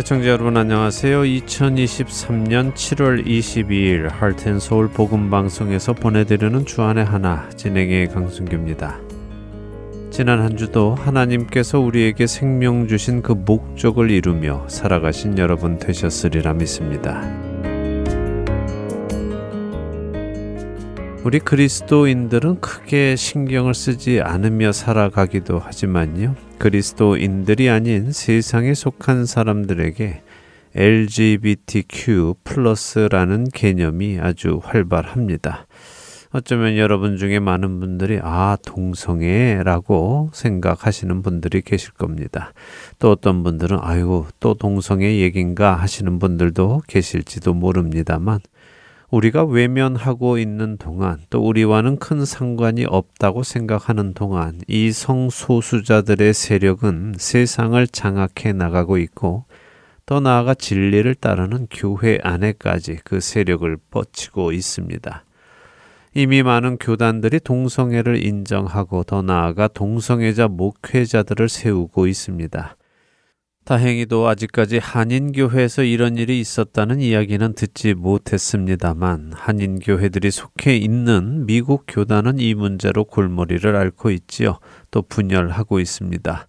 애청자 여러분 안녕하세요. 2023년 7월 22일 할텐 서울 복음 방송에서 보내드리는 주안의 하나 진행의 강순규입니다. 지난 한 주도 하나님께서 우리에게 생명 주신 그 목적을 이루며 살아가신 여러분 되셨으리라 믿습니다. 우리 그리스도인들은 크게 신경을 쓰지 않으며 살아가기도 하지만요. 그리스도인들이 아닌 세상에 속한 사람들에게 LGBTQ 플러스라는 개념이 아주 활발합니다. 어쩌면 여러분 중에 많은 분들이 아, 동성애라고 생각하시는 분들이 계실 겁니다. 또 어떤 분들은 아이고, 또 동성애 얘긴가 하시는 분들도 계실지도 모릅니다만 우리가 외면하고 있는 동안 또 우리와는 큰 상관이 없다고 생각하는 동안 이 성소수자들의 세력은 세상을 장악해 나가고 있고 더 나아가 진리를 따르는 교회 안에까지 그 세력을 뻗치고 있습니다. 이미 많은 교단들이 동성애를 인정하고 더 나아가 동성애자 목회자들을 세우고 있습니다. 다행히도 아직까지 한인교회에서 이런 일이 있었다는 이야기는 듣지 못했습니다만 한인교회들이 속해 있는 미국 교단은 이 문제로 골머리를 앓고 있지요. 또 분열하고 있습니다.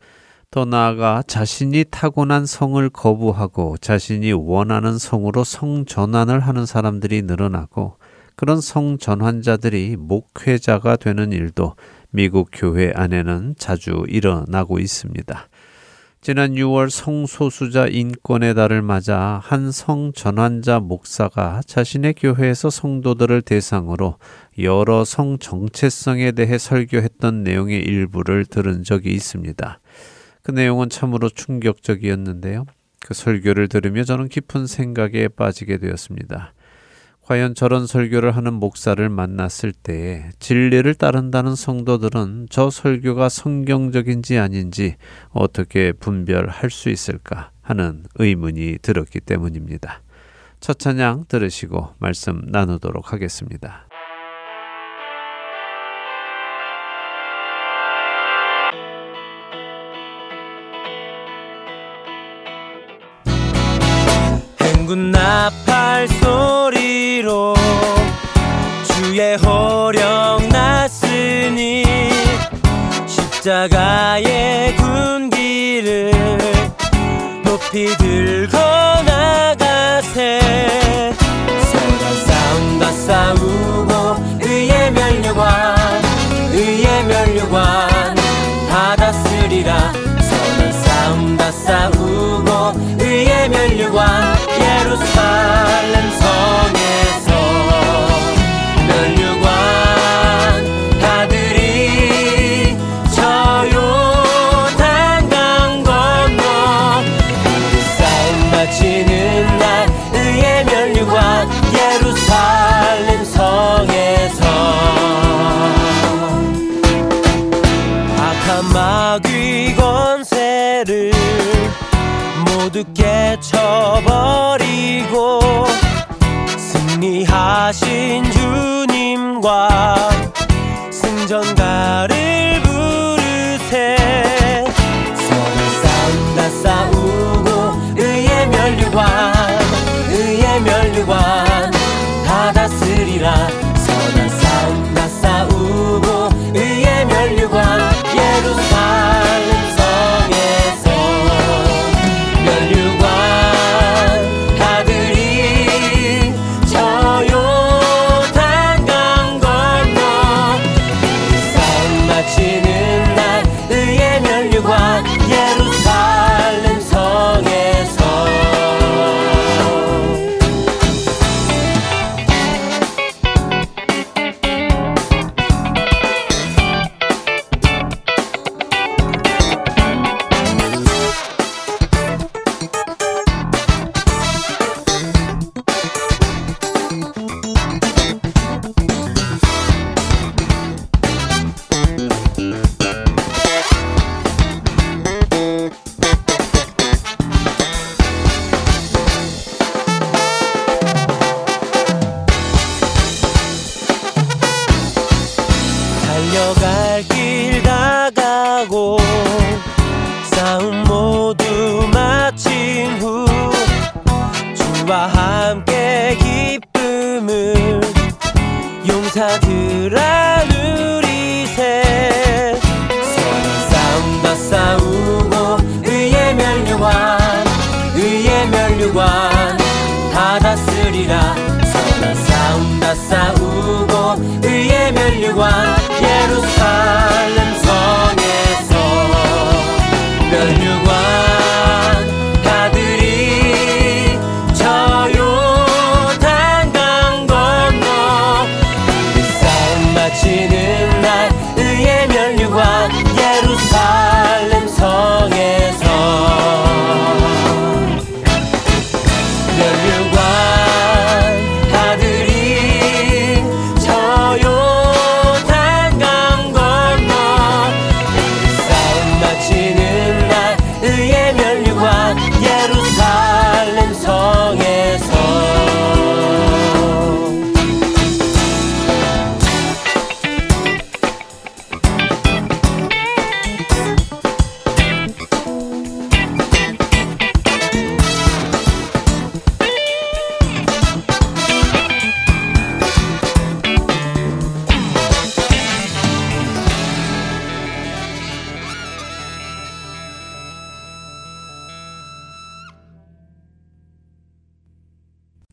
더 나아가 자신이 타고난 성을 거부하고 자신이 원하는 성으로 성 전환을 하는 사람들이 늘어나고 그런 성 전환자들이 목회자가 되는 일도 미국 교회 안에는 자주 일어나고 있습니다. 지난 6월 성소수자 인권의 달을 맞아 한 성 전환자 목사가 자신의 교회에서 성도들을 대상으로 여러 성 정체성에 대해 설교했던 내용의 일부를 들은 적이 있습니다. 그 내용은 참으로 충격적이었는데요. 그 설교를 들으며 저는 깊은 생각에 빠지게 되었습니다. 과연 저런 설교를 하는 목사를 만났을 때에 진리를 따른다는 성도들은 저 설교가 성경적인지 아닌지 어떻게 분별할 수 있을까 하는 의문이 들었기 때문입니다. 첫 찬양 들으시고 말씀 나누도록 하겠습니다. 행군 나팔 소리로 주의 호령 났으니 십자가의 군기를 높이 들고 나가세. 서로 싸운다 싸우고 의의 면류관 싸운다 싸우고 의의 면류관 예루살렘 성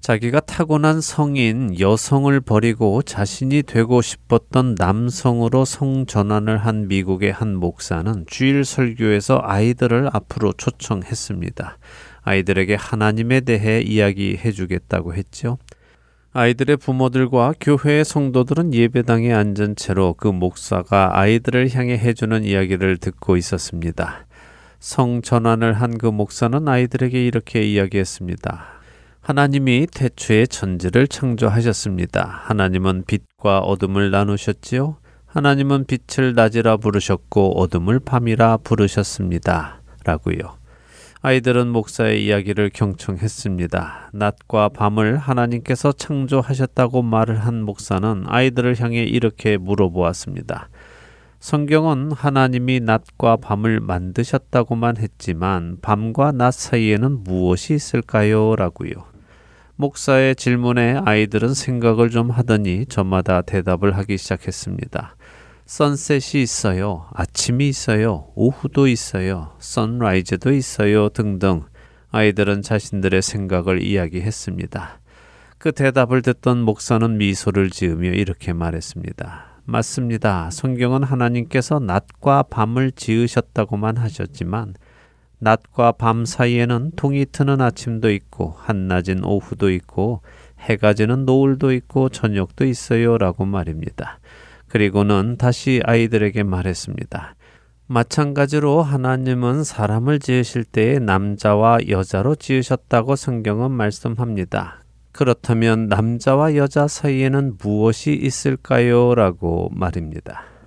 자기가 타고난 성인 여성을 버리고 자신이 되고 싶었던 남성으로 성 전환을 한 미국의 한 목사는 주일 설교에서 아이들을 앞으로 초청했습니다. 아이들에게 하나님에 대해 이야기해 주겠다고 했죠. 아이들의 부모들과 교회의 성도들은 예배당에 앉은 채로 그 목사가 아이들을 향해 해주는 이야기를 듣고 있었습니다. 성 전환을 한 그 목사는 아이들에게 이렇게 이야기했습니다. 하나님이 태초에 천지를 창조하셨습니다. 하나님은 빛과 어둠을 나누셨지요. 하나님은 빛을 낮이라 부르셨고 어둠을 밤이라 부르셨습니다. 라고요. 아이들은 목사의 이야기를 경청했습니다. 낮과 밤을 하나님께서 창조하셨다고 말을 한 목사는 아이들을 향해 이렇게 물어보았습니다. 성경은 하나님이 낮과 밤을 만드셨다고만 했지만 밤과 낮 사이에는 무엇이 있을까요? 라고요. 목사의 질문에 아이들은 생각을 좀 하더니 저마다 대답을 하기 시작했습니다. 선셋이 있어요. 아침이 있어요. 오후도 있어요. 선라이즈도 있어요. 등등. 아이들은 자신들의 생각을 이야기했습니다. 그 대답을 듣던 목사는 미소를 지으며 이렇게 말했습니다. 맞습니다. 성경은 하나님께서 낮과 밤을 지으셨다고만 하셨지만 낮과 밤 사이에는 동이 트는 아침도 있고 한낮인 오후도 있고 해가 지는 노을도 있고 저녁도 있어요 라고 말입니다. 그리고는 다시 아이들에게 말했습니다. 마찬가지로 하나님은 사람을 지으실 때에 남자와 여자로 지으셨다고 성경은 말씀합니다. 그렇다면 남자와 여자 사이에는 무엇이 있을까요? 라고 말입니다.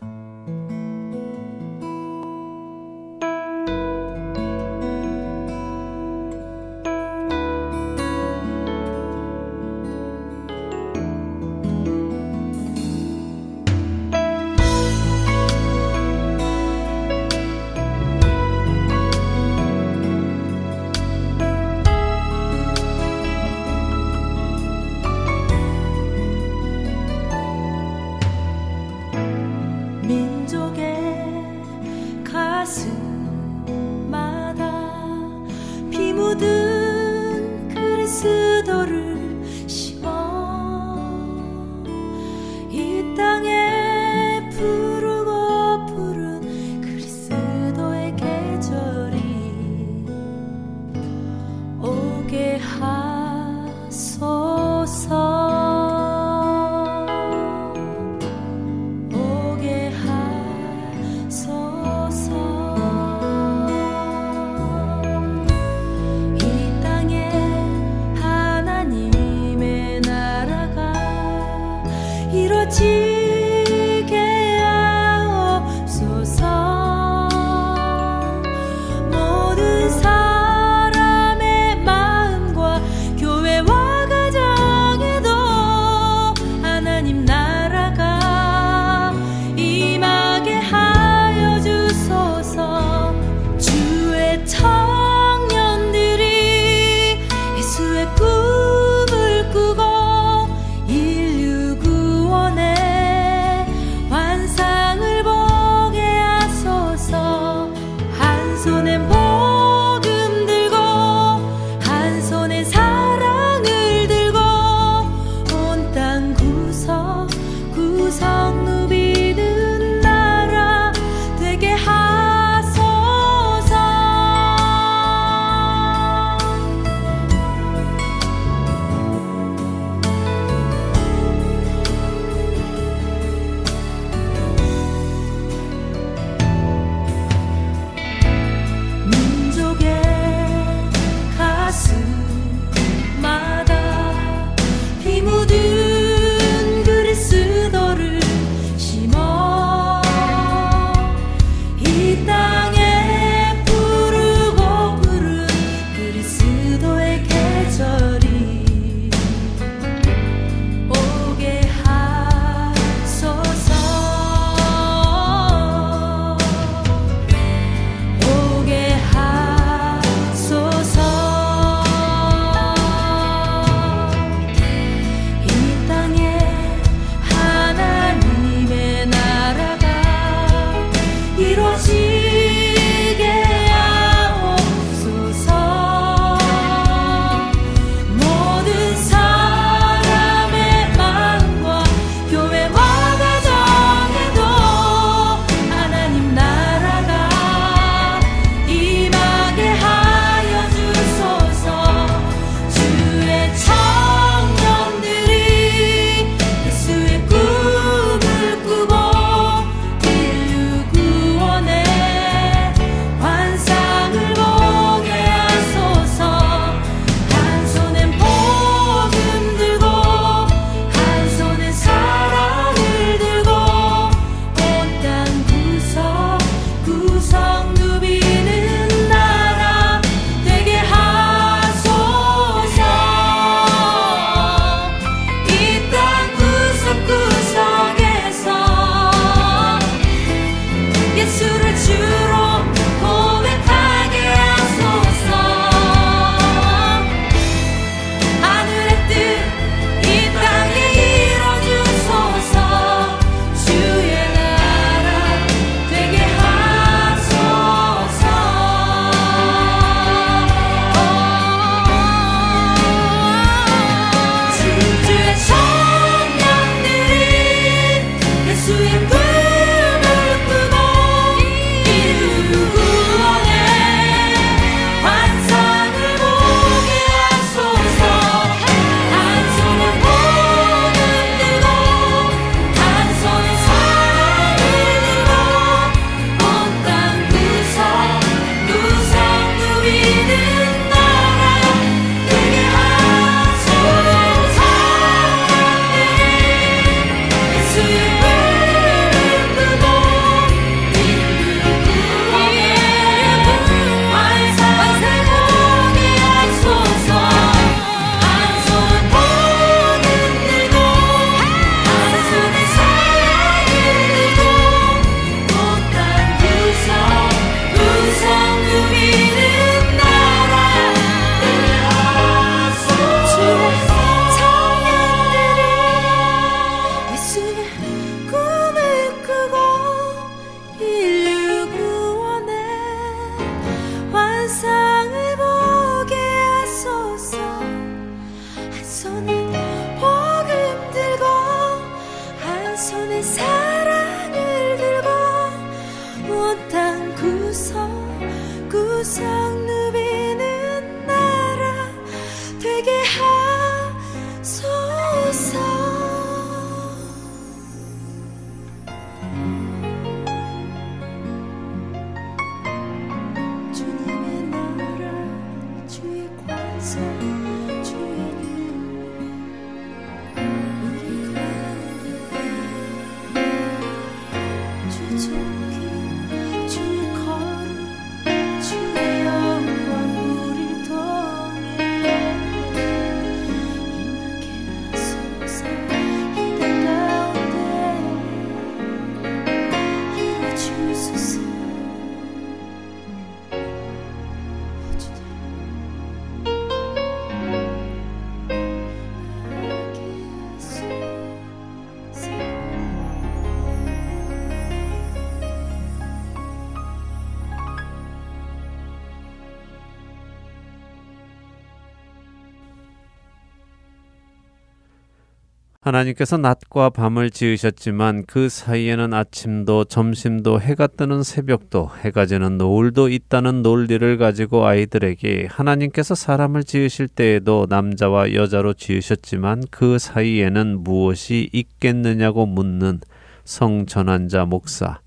하나님께서 낮과 밤을 지으셨지만 그 사이에는 아침도 점심도 해가 뜨는 새벽도 해가 지는 노을도 있다는 논리를 가지고 아이들에게 하나님께서 사람을 지으실 때에도 남자와 여자로 지으셨지만 그 사이에는 무엇이 있겠느냐고 묻는 성전환자 목사.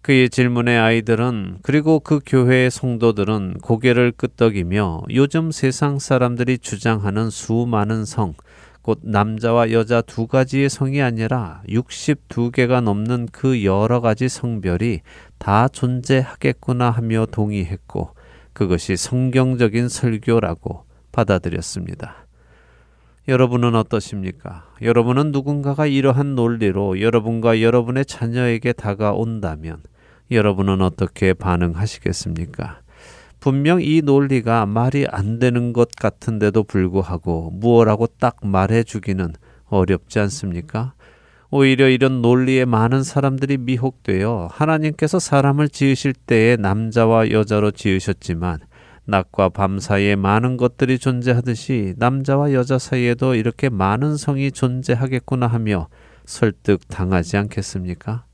그의 질문에 아이들은 그리고 그 교회의 성도들은 고개를 끄덕이며 요즘 세상 사람들이 주장하는 수많은 성, 곧 남자와 여자 두 가지의 성이 아니라 62개가 넘는 그 여러 가지 성별이 다 존재하겠구나 하며 동의했고 그것이 성경적인 설교라고 받아들였습니다. 여러분은 어떠십니까? 여러분은 누군가가 이러한 논리로 여러분과 여러분의 자녀에게 다가온다면 여러분은 어떻게 반응하시겠습니까? 분명 이 논리가 말이 안 되는 것 같은데도 불구하고 무엇라고 딱 말해 주기는 어렵지 않습니까? 오히려 이런 논리에 많은 사람들이 미혹되어 하나님께서 사람을 지으실 때에 남자와 여자로 지으셨지만 낮과 밤 사이에 많은 것들이 존재하듯이 남자와 여자 사이에도 이렇게 많은 성이 존재하겠구나 하며 설득 당하지 않겠습니까?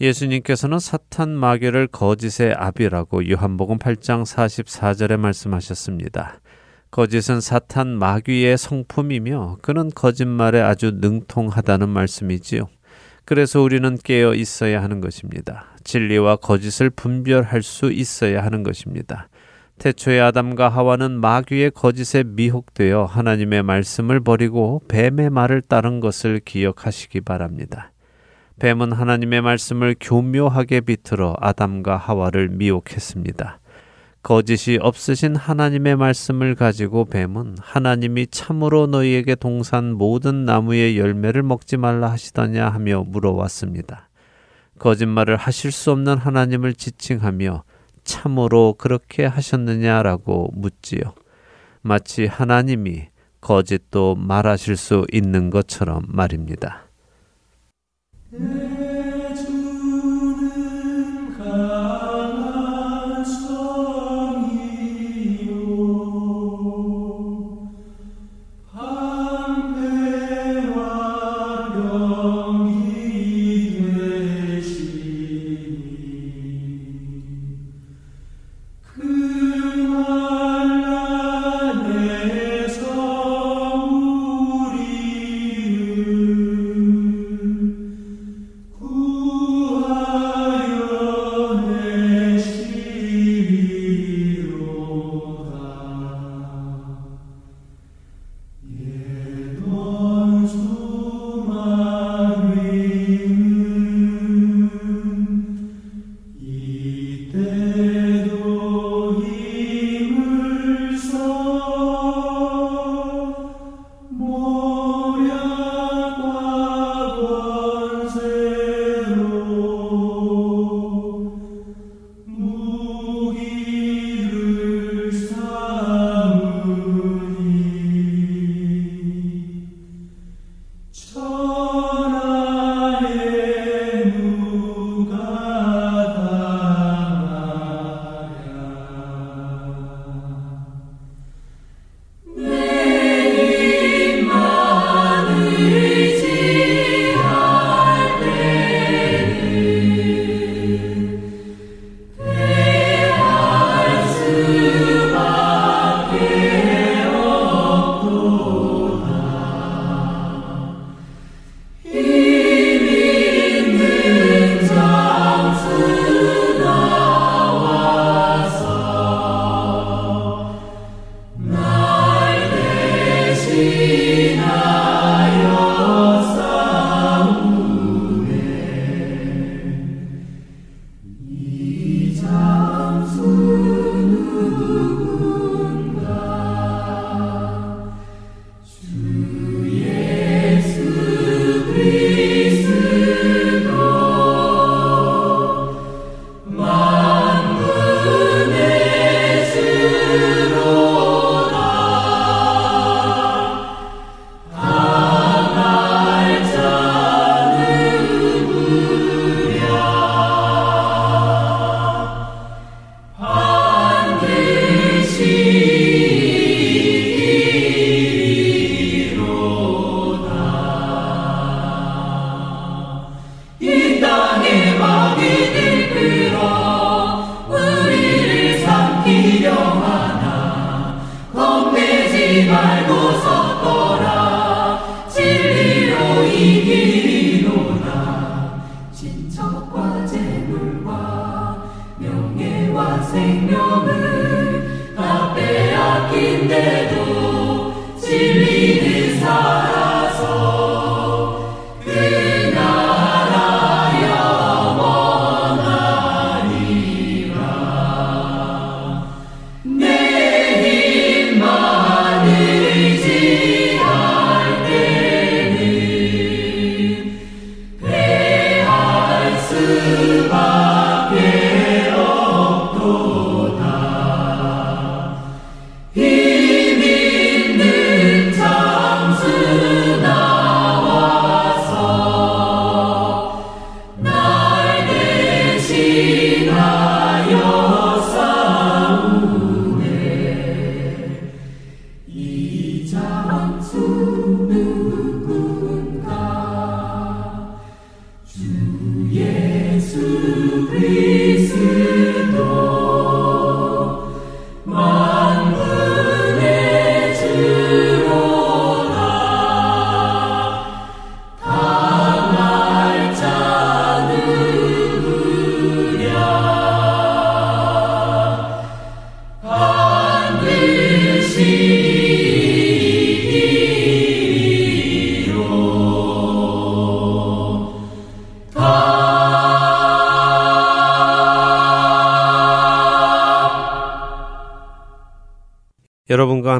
예수님께서는 사탄 마귀를 거짓의 압이라고 요한복음 8장 44절에 말씀하셨습니다. 거짓은 사탄 마귀의 성품이며 그는 거짓말에 아주 능통하다는 말씀이지요. 그래서 우리는 깨어 있어야 하는 것입니다. 진리와 거짓을 분별할 수 있어야 하는 것입니다. 태초의 아담과 하와는 마귀의 거짓에 미혹되어 하나님의 말씀을 버리고 뱀의 말을 따른 것을 기억하시기 바랍니다. 뱀은 하나님의 말씀을 교묘하게 비틀어 아담과 하와를 미혹했습니다. 거짓이 없으신 하나님의 말씀을 가지고 뱀은 하나님이 참으로 너희에게 동산 모든 나무의 열매를 먹지 말라 하시더냐 하며 물어왔습니다. 거짓말을 하실 수 없는 하나님을 지칭하며 참으로 그렇게 하셨느냐라고 묻지요. 마치 하나님이 거짓도 말하실 수 있는 것처럼 말입니다. 내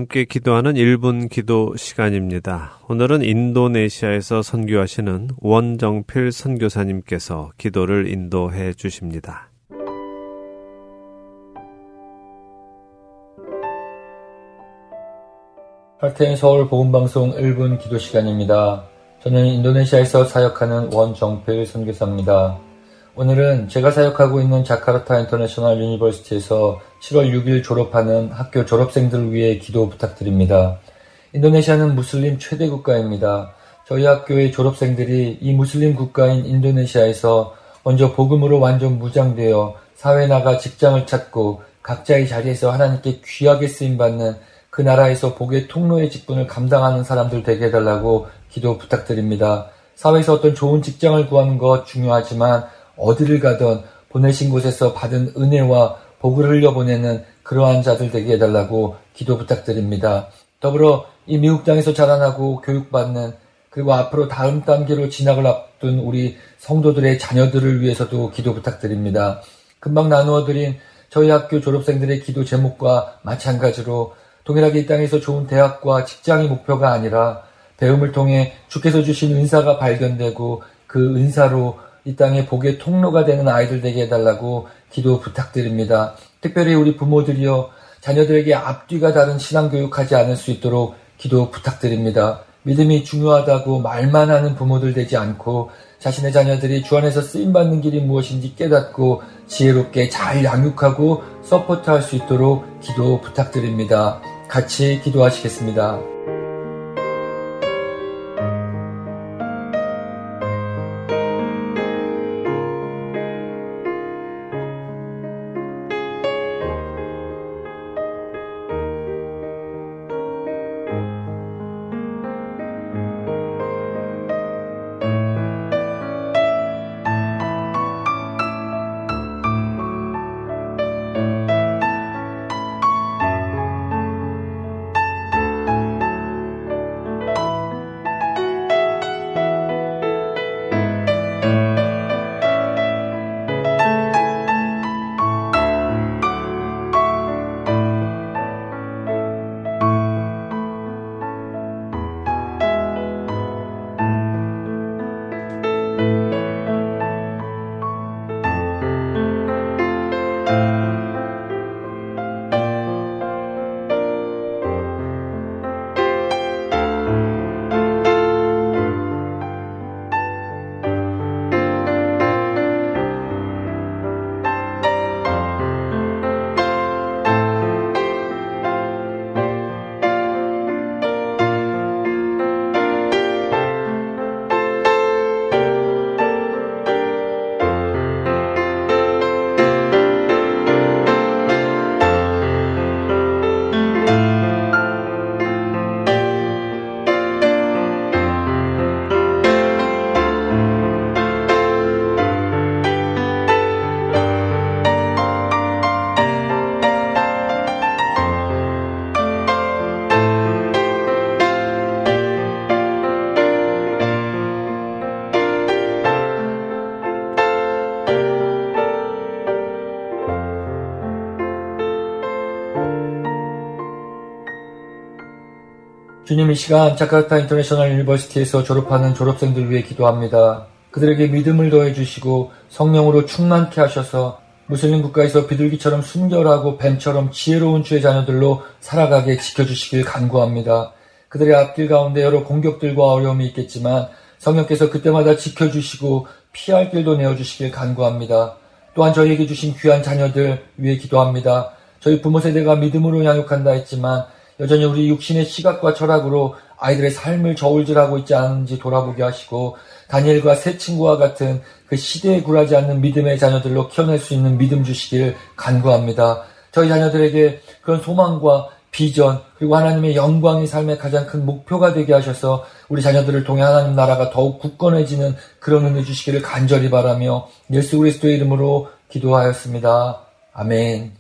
함께 기도하는 1분 기도 시간입니다. 오늘은 인도네시아에서 선교하시는 원정필 선교사님께서 기도를 인도해 주십니다. Heart and Seoul 복음방송 1분 기도 시간입니다. 저는 인도네시아에서 사역하는 원정필 선교사입니다. 오늘은 제가 사역하고 있는 자카르타 International University에서 7월 6일 졸업하는 학교 졸업생들을 위해 기도 부탁드립니다. 인도네시아는 무슬림 최대 국가입니다. 저희 학교의 졸업생들이 이 무슬림 국가인 인도네시아에서 먼저 복음으로 완전 무장되어 사회 나가 직장을 찾고 각자의 자리에서 하나님께 귀하게 쓰임받는 그 나라에서 복의 통로의 직분을 감당하는 사람들 되게 해달라고 기도 부탁드립니다. 사회에서 어떤 좋은 직장을 구하는 것 중요하지만 어디를 가든 보내신 곳에서 받은 은혜와 복을 흘려보내는 그러한 자들 되게 해달라고 기도 부탁드립니다. 더불어 이 미국 땅에서 자라나고 교육받는 그리고 앞으로 다음 단계로 진학을 앞둔 우리 성도들의 자녀들을 위해서도 기도 부탁드립니다. 금방 나누어 드린 저희 학교 졸업생들의 기도 제목과 마찬가지로 동일하게 이 땅에서 좋은 대학과 직장이 목표가 아니라 배움을 통해 주께서 주신 은사가 발견되고 그 은사로 이 땅에 복의 통로가 되는 아이들 되게 해달라고 기도 부탁드립니다. 특별히 우리 부모들이여 자녀들에게 앞뒤가 다른 신앙교육하지 않을 수 있도록 기도 부탁드립니다. 믿음이 중요하다고 말만 하는 부모들 되지 않고 자신의 자녀들이 주 안에서 쓰임받는 길이 무엇인지 깨닫고 지혜롭게 잘 양육하고 서포트할 수 있도록 기도 부탁드립니다. 같이 기도하시겠습니다. 주님 이 시간 자카르타 International University에서 졸업하는 졸업생들 위해 기도합니다. 그들에게 믿음을 더해 주시고 성령으로 충만케 하셔서 무슬림 국가에서 비둘기처럼 순결하고 뱀처럼 지혜로운 주의 자녀들로 살아가게 지켜주시길 간구합니다. 그들의 앞길 가운데 여러 공격들과 어려움이 있겠지만 성령께서 그때마다 지켜주시고 피할 길도 내어주시길 간구합니다. 또한 저희에게 주신 귀한 자녀들 위해 기도합니다. 저희 부모 세대가 믿음으로 양육한다 했지만 여전히 우리 육신의 시각과 철학으로 아이들의 삶을 저울질하고 있지 않은지 돌아보게 하시고 다니엘과 새 친구와 같은 그 시대에 굴하지 않는 믿음의 자녀들로 키워낼 수 있는 믿음 주시길 간구합니다. 저희 자녀들에게 그런 소망과 비전 그리고 하나님의 영광이 삶의 가장 큰 목표가 되게 하셔서 우리 자녀들을 통해 하나님 나라가 더욱 굳건해지는 그런 은혜 주시기를 간절히 바라며 예수 그리스도의 이름으로 기도하였습니다. 아멘.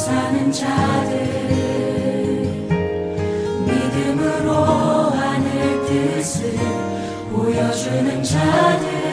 사는 자들 믿음으로 하늘 뜻을 보여주는 자들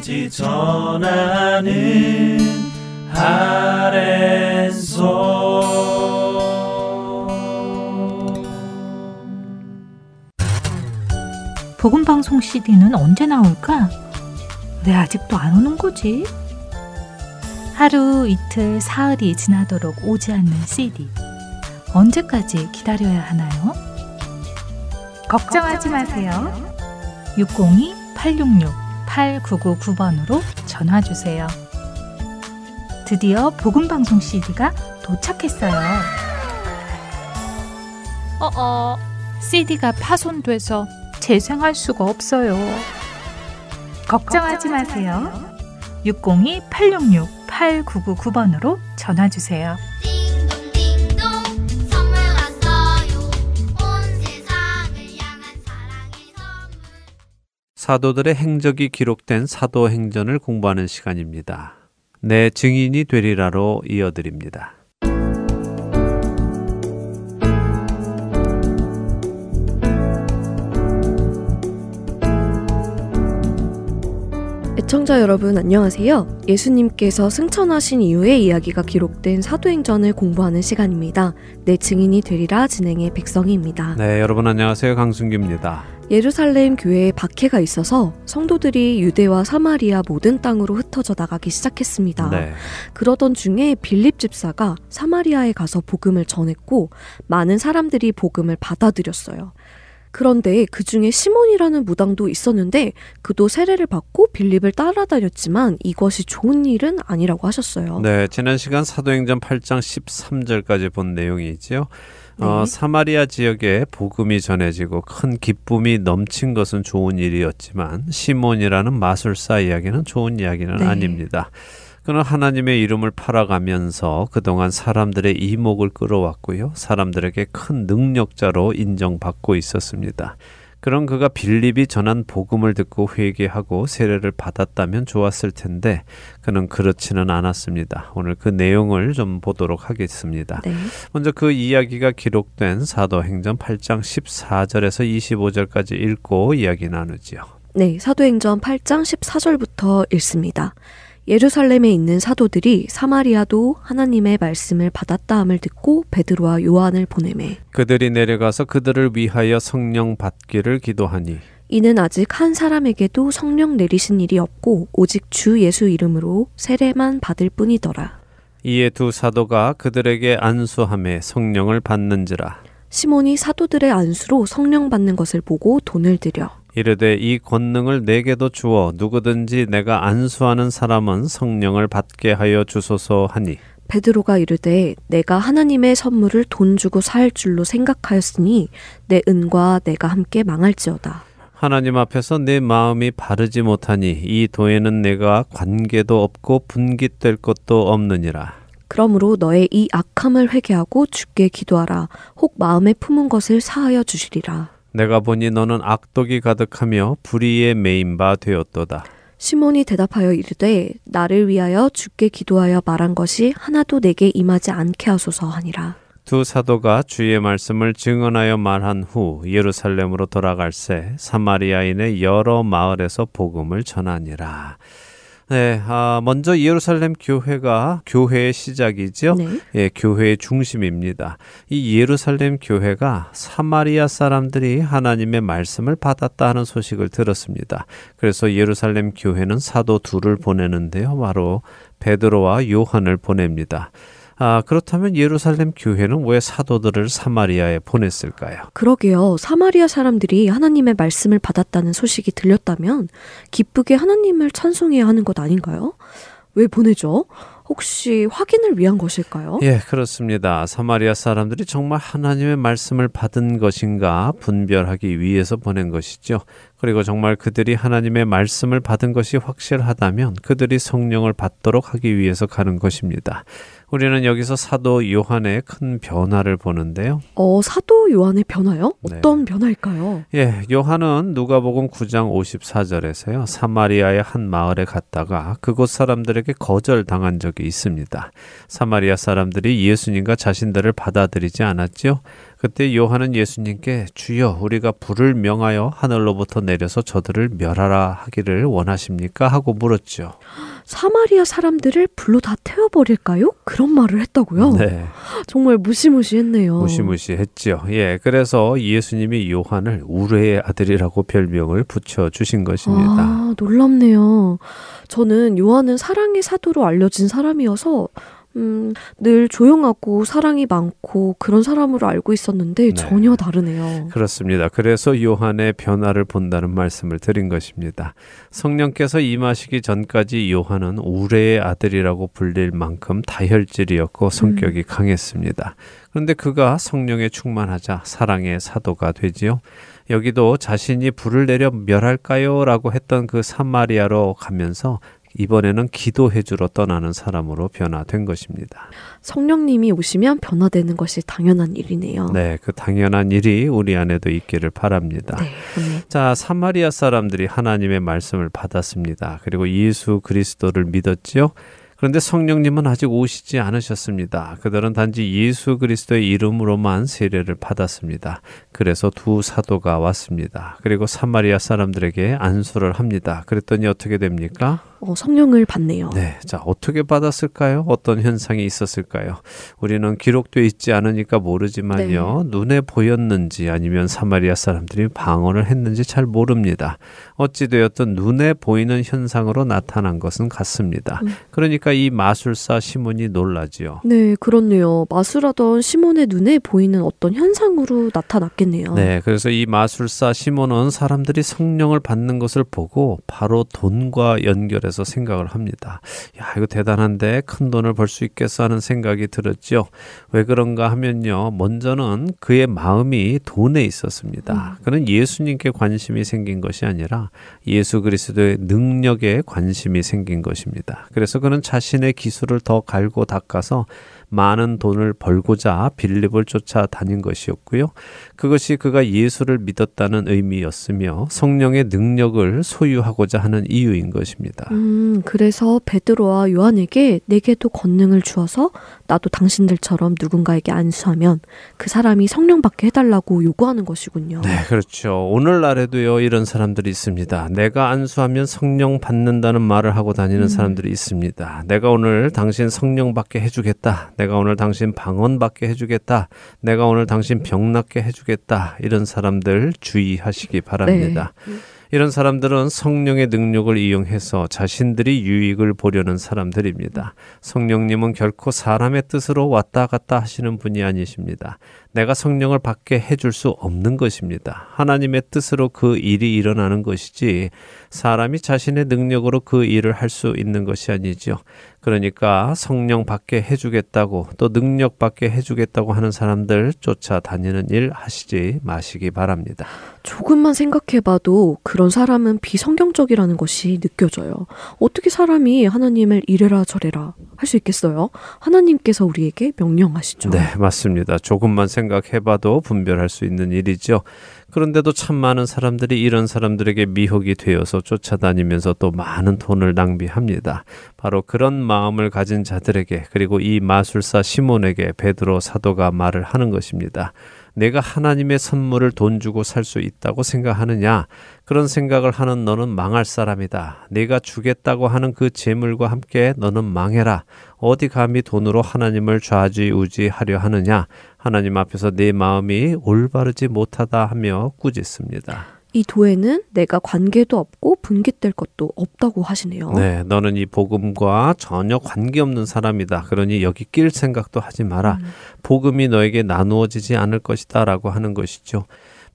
땅끝까지 전하는 아랜소 복음방송 CD는 언제 나올까? 왜 아직도 안 오는 거지? 하루, 이틀, 사흘이 지나도록 오지 않는 CD. 언제까지 기다려야 하나요? 걱정하지 마세요. 602-866-8999번으로 전화 주세요. 드디어 복음 방송 CD가 도착했어요. 어어, CD가 파손돼서 재생할 수가 없어요. 걱정하지 마세요. 602-866-8999번으로 전화 주세요. 사도들의 행적이 기록된 사도행전을 공부하는 시간입니다. 내 증인이 되리라로 이어드립니다. 애청자 여러분 안녕하세요. 예수님께서 승천하신 이후의 이야기가 기록된 사도행전을 공부하는 시간입니다. 내 증인이 되리라 진행의 백성희입니다. 네, 여러분 안녕하세요. 강순기입니다. 예루살렘 교회에 박해가 있어서 성도들이 유대와 사마리아 모든 땅으로 흩어져 나가기 시작했습니다. 네. 그러던 중에 빌립 집사가 사마리아에 가서 복음을 전했고 많은 사람들이 복음을 받아들였어요. 그런데 그 중에 시몬이라는 무당도 있었는데 그도 세례를 받고 빌립을 따라다녔지만 이것이 좋은 일은 아니라고 하셨어요. 네, 지난 시간 사도행전 8장 13절까지 본 내용이지요. 어, 네. 사마리아 지역에 복음이 전해지고 큰 기쁨이 넘친 것은 좋은 일이었지만 시몬이라는 마술사 이야기는 좋은 이야기는 네. 아닙니다. 그는 하나님의 이름을 팔아가면서 그동안 사람들의 이목을 끌어왔고요. 사람들에게 큰 능력자로 인정받고 있었습니다. 그런 그가 빌립이 전한 복음을 듣고 회개하고 세례를 받았다면 좋았을 텐데 그는 그렇지는 않았습니다. 오늘 그 내용을 좀 보도록 하겠습니다. 네. 먼저 그 이야기가 기록된 사도행전 8장 14절에서 25절까지 읽고 이야기 나누지요. 네, 사도행전 8장 14절부터 읽습니다. 예루살렘에 있는 사도들이 사마리아도 하나님의 말씀을 받았다함을 듣고 베드로와 요한을 보내매 그들이 내려가서 그들을 위하여 성령 받기를 기도하니 이는 아직 한 사람에게도 성령 내리신 일이 없고 오직 주 예수 이름으로 세례만 받을 뿐이더라. 이에 두 사도가 그들에게 안수함에 성령을 받는지라 시몬이 사도들의 안수로 성령 받는 것을 보고 돈을 들여 이르되 이 권능을 내게도 주어 누구든지 내가 안수하는 사람은 성령을 받게 하여 주소서 하니 베드로가 이르되 내가 하나님의 선물을 돈 주고 살 줄로 생각하였으니 내 은과 내가 함께 망할지어다. 하나님 앞에서 내 마음이 바르지 못하니 이 도에는 내가 관계도 없고 분깃될 것도 없느니라 그러므로 너의 이 악함을 회개하고 주께 기도하라. 혹 마음에 품은 것을 사하여 주시리라. 내가 보니 너는 악독이 가득하며 불의에 매인 바 되었도다. 시몬이 대답하여 이르되 나를 위하여 주께 기도하여 말한 것이 하나도 내게 임하지 않게 하소서 하니라. 두 사도가 주의 말씀을 증언하여 말한 후 예루살렘으로 돌아갈새 사마리아인의 여러 마을에서 복음을 전하니라. 네, 아, 먼저 예루살렘 교회가 교회의 시작이죠. 네. 예, 교회의 중심입니다. 이 예루살렘 교회가 사마리아 사람들이 하나님의 말씀을 받았다 하는 소식을 들었습니다. 그래서 예루살렘 교회는 사도 둘을 보내는데요. 바로 베드로와 요한을 보냅니다. 아, 그렇다면 예루살렘 교회는 왜 사도들을 사마리아에 보냈을까요? 그러게요. 사마리아 사람들이 하나님의 말씀을 받았다는 소식이 들렸다면 기쁘게 하나님을 찬송해야 하는 것 아닌가요? 왜 보내죠? 혹시 확인을 위한 것일까요? 예, 그렇습니다. 사마리아 사람들이 정말 하나님의 말씀을 받은 것인가 분별하기 위해서 보낸 것이죠. 그리고 정말 그들이 하나님의 말씀을 받은 것이 확실하다면 그들이 성령을 받도록 하기 위해서 가는 것입니다. 우리는 여기서 사도 요한의 큰 변화를 보는데요. 어, 사도 요한의 변화요? 네. 어떤 변화일까요? 예, 요한은 누가복음 9장 54절에서요. 사마리아의 한 마을에 갔다가 그곳 사람들에게 거절당한 적이 있습니다. 사마리아 사람들이 예수님과 자신들을 받아들이지 않았지요. 그때 요한은 예수님께 주여 우리가 불을 명하여 하늘로부터 내려서 저들을 멸하라 하기를 원하십니까 하고 물었죠. 사마리아 사람들을 불로 다 태워버릴까요? 그런 말을 했다고요? 네. 정말 무시무시했네요. 무시무시했죠. 예, 그래서 예수님이 요한을 우레의 아들이라고 별명을 붙여 주신 것입니다. 아, 놀랍네요. 저는 요한은 사랑의 사도로 알려진 사람이어서 음, 늘 조용하고 사랑이 많고 그런 사람으로 알고 있었는데 네. 전혀 다르네요. 그렇습니다. 그래서 요한의 변화를 본다는 말씀을 드린 것입니다. 성령께서 임하시기 전까지 요한은 우레의 아들이라고 불릴 만큼 다혈질이었고 성격이 강했습니다. 그런데 그가 성령에 충만하자 사랑의 사도가 되지요. 여기도 자신이 불을 내려 멸할까요? 라고 했던 그 사마리아로 가면서 이번에는 기도해 주러 떠나는 사람으로 변화된 것입니다. 성령님이 오시면 변화되는 것이 당연한 일이네요. 네, 그 당연한 일이 우리 안에도 있기를 바랍니다. 네. 자, 사마리아 사람들이 하나님의 말씀을 받았습니다. 그리고 예수 그리스도를 믿었지요. 그런데 성령님은 아직 오시지 않으셨습니다. 그들은 단지 예수 그리스도의 이름으로만 세례를 받았습니다. 그래서 두 사도가 왔습니다. 그리고 사마리아 사람들에게 안수를 합니다. 그랬더니 어떻게 됩니까? 어, 성령을 받네요. 네. 자, 어떻게 받았을까요? 어떤 현상이 있었을까요? 우리는 기록되어 있지 않으니까 모르지만요. 눈에 보였는지 아니면 사마리아 사람들이 방언을 했는지 잘 모릅니다. 어찌되었든 눈에 보이는 현상으로 나타난 것은 같습니다. 음. 그러니까 이 마술사 시몬이 놀라지요. 네, 그렇네요. 마술하던 시몬의 눈에 보이는 어떤 현상으로 나타났겠네요. 네, 그래서 이 마술사 시몬은 사람들이 성령을 받는 것을 보고 바로 돈과 연결해 서 생각을 합니다. 야, 이거 대단한데 큰 돈을 벌 수 있겠어 하는 생각이 들었죠. 왜 그런가 하면요. 먼저는 그의 마음이 돈에 있었습니다. 그는 예수님께 관심이 생긴 것이 아니라 예수 그리스도의 능력에 관심이 생긴 것입니다. 그래서 그는 자신의 기술을 더 갈고 닦아서 많은 돈을 벌고자 빌립을 쫓아 다닌 것이었고요. 그것이 그가 예수를 믿었다는 의미였으며 성령의 능력을 소유하고자 하는 이유인 것입니다. 음, 그래서 베드로와 요한에게 내게도 권능을 주어서 나도 당신들처럼 누군가에게 안수하면 그 사람이 성령 받게 해달라고 요구하는 것이군요. 네, 그렇죠. 오늘날에도요, 이런 사람들이 있습니다. 내가 안수하면 성령 받는다는 말을 하고 다니는 음. 사람들이 있습니다. 내가 오늘 당신 성령 받게 해주겠다. 내가 오늘 당신 방언 받게 해주겠다. 내가 오늘 당신 병 낫게 해주겠다. 이런 사람들 주의하시기 바랍니다. 네. 이런 사람들은 성령의 능력을 이용해서 자신들이 유익을 보려는 사람들입니다. 성령님은 결코 사람의 뜻으로 왔다 갔다 하시는 분이 아니십니다. 내가 성령을 받게 해줄 수 없는 것입니다. 하나님의 뜻으로 그 일이 일어나는 것이지 사람이 자신의 능력으로 그 일을 할 수 있는 것이 아니죠. 그러니까 성령 받게 해주겠다고 또 능력 받게 해주겠다고 하는 사람들 쫓아다니는 일 하시지 마시기 바랍니다. 조금만 생각해봐도 그런 사람은 비성경적이라는 것이 느껴져요. 어떻게 사람이 하나님을 이래라 저래라 할 수 있겠어요? 하나님께서 우리에게 명령하시죠. 네, 맞습니다. 조금만 생각해봐도 분별할 수 있는 일이죠. 그런데도 참 많은 사람들이 이런 사람들에게 미혹이 되어서 쫓아다니면서 또 많은 돈을 낭비합니다. 바로 그런 마음을 가진 자들에게 그리고 이 마술사 시몬에게 베드로 사도가 말을 하는 것입니다. 내가 하나님의 선물을 돈 주고 살 수 있다고 생각하느냐? 그런 생각을 하는 너는 망할 사람이다. 내가 주겠다고 하는 그 재물과 함께 너는 망해라. 어디 감히 돈으로 하나님을 좌지우지하려 하느냐? 하나님 앞에서 내 마음이 올바르지 못하다 하며 꾸짖습니다. 이 도에는 내가 관계도 없고 분깃될 것도 없다고 하시네요. 네, 너는 이 복음과 전혀 관계없는 사람이다. 그러니 여기 낄 생각도 하지 마라. 복음이 너에게 나누어지지 않을 것이다라고 하는 것이죠.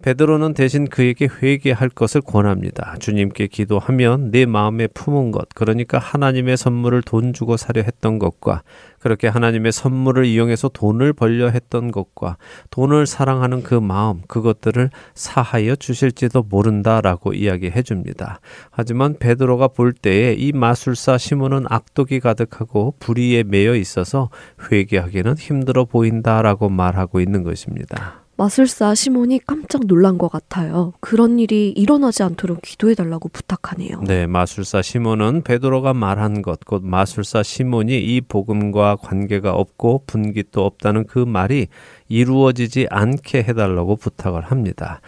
베드로는 대신 그에게 회개할 것을 권합니다. 주님께 기도하면 내 마음에 품은 것, 그러니까 하나님의 선물을 돈 주고 사려 했던 것과 그렇게 하나님의 선물을 이용해서 돈을 벌려 했던 것과 돈을 사랑하는 그 마음, 그것들을 사하여 주실지도 모른다라고 이야기해 줍니다. 하지만 베드로가 볼 때에 이 마술사 시몬은 악독이 가득하고 불의에 매여 있어서 회개하기는 힘들어 보인다라고 말하고 있는 것입니다. 마술사 시몬이 깜짝 놀란 것 같아요. 그런 일이 일어나지 않도록 기도해달라고 부탁하네요. 네, 마술사 시몬은 베드로가 말한 것, 곧 마술사 시몬이 이 복음과 관계가 없고 분깃도 없다는 그 말이 이루어지지 않게 해달라고 부탁을 합니다.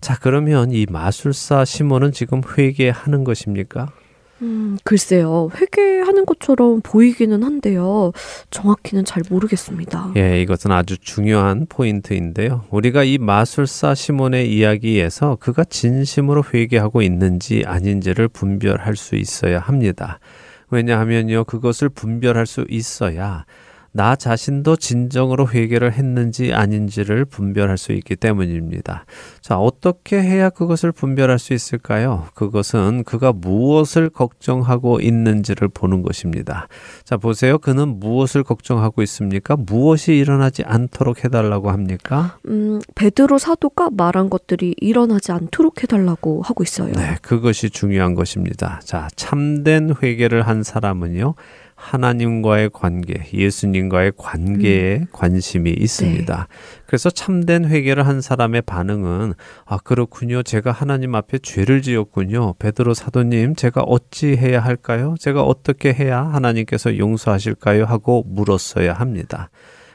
자, 그러면 이 마술사 시몬은 지금 회개하는 것입니까? 음, 글쎄요. 회개하는 것처럼 보이기는 한데요. 정확히는 잘 모르겠습니다. 예, 이것은 아주 중요한 포인트인데요. 우리가 이 마술사 시몬의 이야기에서 그가 진심으로 회개하고 있는지 아닌지를 분별할 수 있어야 합니다. 왜냐하면요, 그것을 분별할 수 있어야 나 자신도 진정으로 회개를 했는지 아닌지를 분별할 수 있기 때문입니다. 자, 어떻게 해야 그것을 분별할 수 있을까요? 그것은 그가 무엇을 걱정하고 있는지를 보는 것입니다. 자, 보세요. 그는 무엇을 걱정하고 있습니까? 무엇이 일어나지 않도록 해달라고 합니까? 음, 베드로 사도가 말한 것들이 일어나지 않도록 해달라고 하고 있어요. 네, 그것이 중요한 것입니다. 자, 참된 회개를 한 사람은요, 하나님과의 관계, 예수님과의 관계에 음. 관심이 있습니다. 네. 그래서 참된 회개를 한 사람의 반응은 아 그렇군요. 제가 하나님 앞에 죄를 지었군요. 베드로 사도님, 제가 어찌 해야 할까요? 제가 어떻게 해야 하나님께서 용서하실까요? 하고 물었어야 합니다.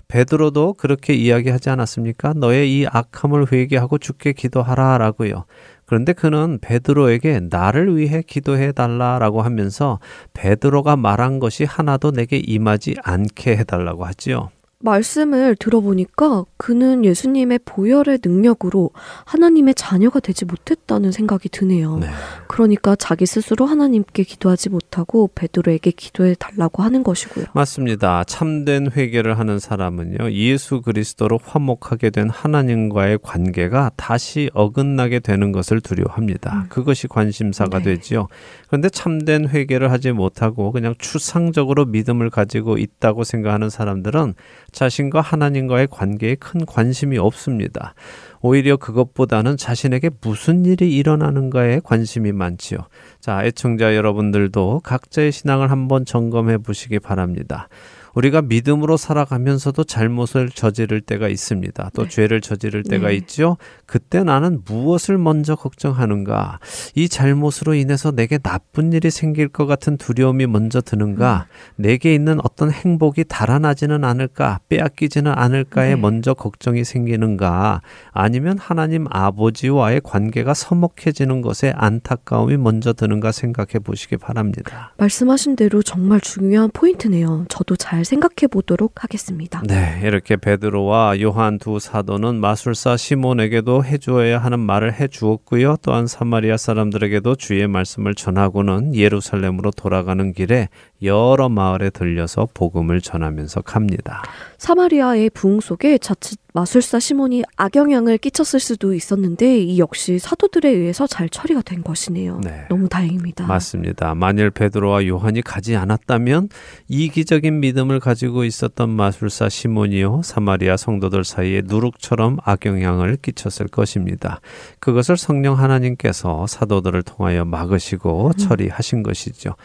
베드로도 그렇게 이야기하지 않았습니까? 너의 이 악함을 회개하고 죽게 기도하라라고요. 그런데 그는 베드로에게 나를 위해 기도해 달라라고 하면서 베드로가 말한 것이 하나도 내게 임하지 않게 해달라고 하지요. 말씀을 들어보니까 그는 예수님의 보혈의 능력으로 하나님의 자녀가 되지 못했다는 생각이 드네요. 네. 그러니까 자기 스스로 하나님께 기도하지 못하고 베드로에게 기도해 달라고 하는 것이고요. 맞습니다. 참된 회개를 하는 사람은요, 예수 그리스도로 화목하게 된 하나님과의 관계가 다시 어긋나게 되는 것을 두려워합니다. 그것이 관심사가 네. 되지요. 그런데 참된 회개를 하지 못하고 그냥 추상적으로 믿음을 가지고 있다고 생각하는 사람들은 자신과 하나님과의 관계에 큰 관심이 없습니다. 오히려 그것보다는 자신에게 무슨 일이 일어나는가에 관심이 많지요. 자, 애청자 여러분들도 각자의 신앙을 한번 점검해 보시기 바랍니다. 우리가 믿음으로 살아가면서도 잘못을 저지를 때가 있습니다. 또 죄를 저지를 때가 네. 있죠. 그때 나는 무엇을 먼저 걱정하는가? 이 잘못으로 인해서 내게 나쁜 일이 생길 것 같은 두려움이 먼저 드는가? 내게 있는 어떤 행복이 달아나지는 않을까? 빼앗기지는 않을까에 네. 먼저 걱정이 생기는가? 아니면 하나님 아버지와의 관계가 서먹해지는 것에 안타까움이 먼저 드는가 생각해 보시기 바랍니다. 말씀하신 대로 정말 중요한 포인트네요. 저도 잘 생각해 보도록 하겠습니다. 네, 이렇게 베드로와 요한 두 사도는 마술사 시몬에게도 해주어야 하는 말을 해주었고요. 또한 사마리아 사람들에게도 주의 말씀을 전하고는 예루살렘으로 돌아가는 길에 여러 마을에 들려서 복음을 전하면서 갑니다. 사마리아의 부흥 속에 자칫 마술사 시몬이 악영향을 끼쳤을 수도 있었는데 이 역시 사도들에 의해서 잘 처리가 된 것이네요. 네. 너무 다행입니다. 맞습니다. 만일 베드로와 요한이 가지 않았다면 이기적인 믿음을 가지고 있었던 마술사 시몬이요 사마리아 성도들 사이에 누룩처럼 악영향을 끼쳤을 것입니다. 그것을 성령 하나님께서 사도들을 통하여 막으시고 처리하신 것이죠.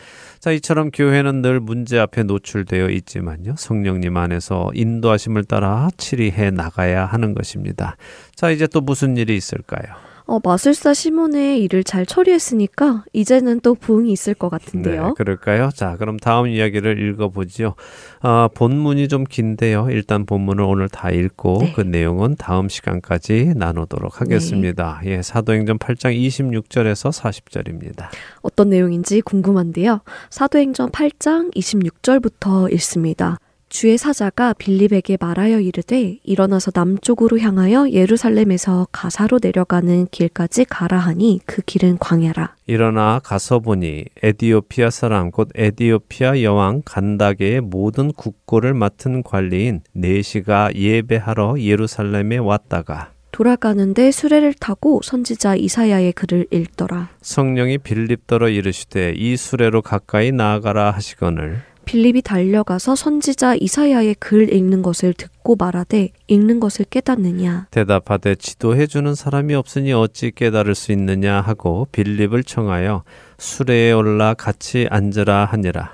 자, 이처럼 교회는 늘 문제 앞에 노출되어 있지만요. 성령님 안에서 인도하심을 따라 치리해 나가야 하는 것입니다. 자, 이제 또 무슨 일이 있을까요? 어, 마술사 시몬의 일을 잘 처리했으니까 이제는 또 부흥이 있을 것 같은데요. 네, 그럴까요? 자, 그럼 다음 이야기를 읽어보지요. 아, 본문이 좀 긴데요. 일단 본문을 오늘 다 읽고 네. 그 내용은 다음 시간까지 나누도록 하겠습니다. 예, 사도행전 8장 26절에서 40절입니다. 어떤 내용인지 궁금한데요. 사도행전 8장 26절부터 읽습니다. 주의 사자가 빌립에게 말하여 이르되 일어나서 남쪽으로 향하여 예루살렘에서 가사로 내려가는 길까지 가라 하니 그 길은 광야라. 일어나 가서 보니 에디오피아 사람 곧 에디오피아 여왕 간다게의 모든 국고를 맡은 관리인 네시가 예배하러 예루살렘에 왔다가 돌아가는데 수레를 타고 선지자 이사야의 글을 읽더라. 성령이 빌립더러 이르시되 이 수레로 가까이 나아가라 하시거늘 빌립이 달려가서 선지자 이사야의 글 읽는 것을 듣고 말하되 읽는 것을 깨닫느냐. 대답하되 지도해 주는 사람이 없으니 어찌 깨달을 수 있느냐 하고 빌립을 청하여 수레에 올라 같이 앉으라 하니라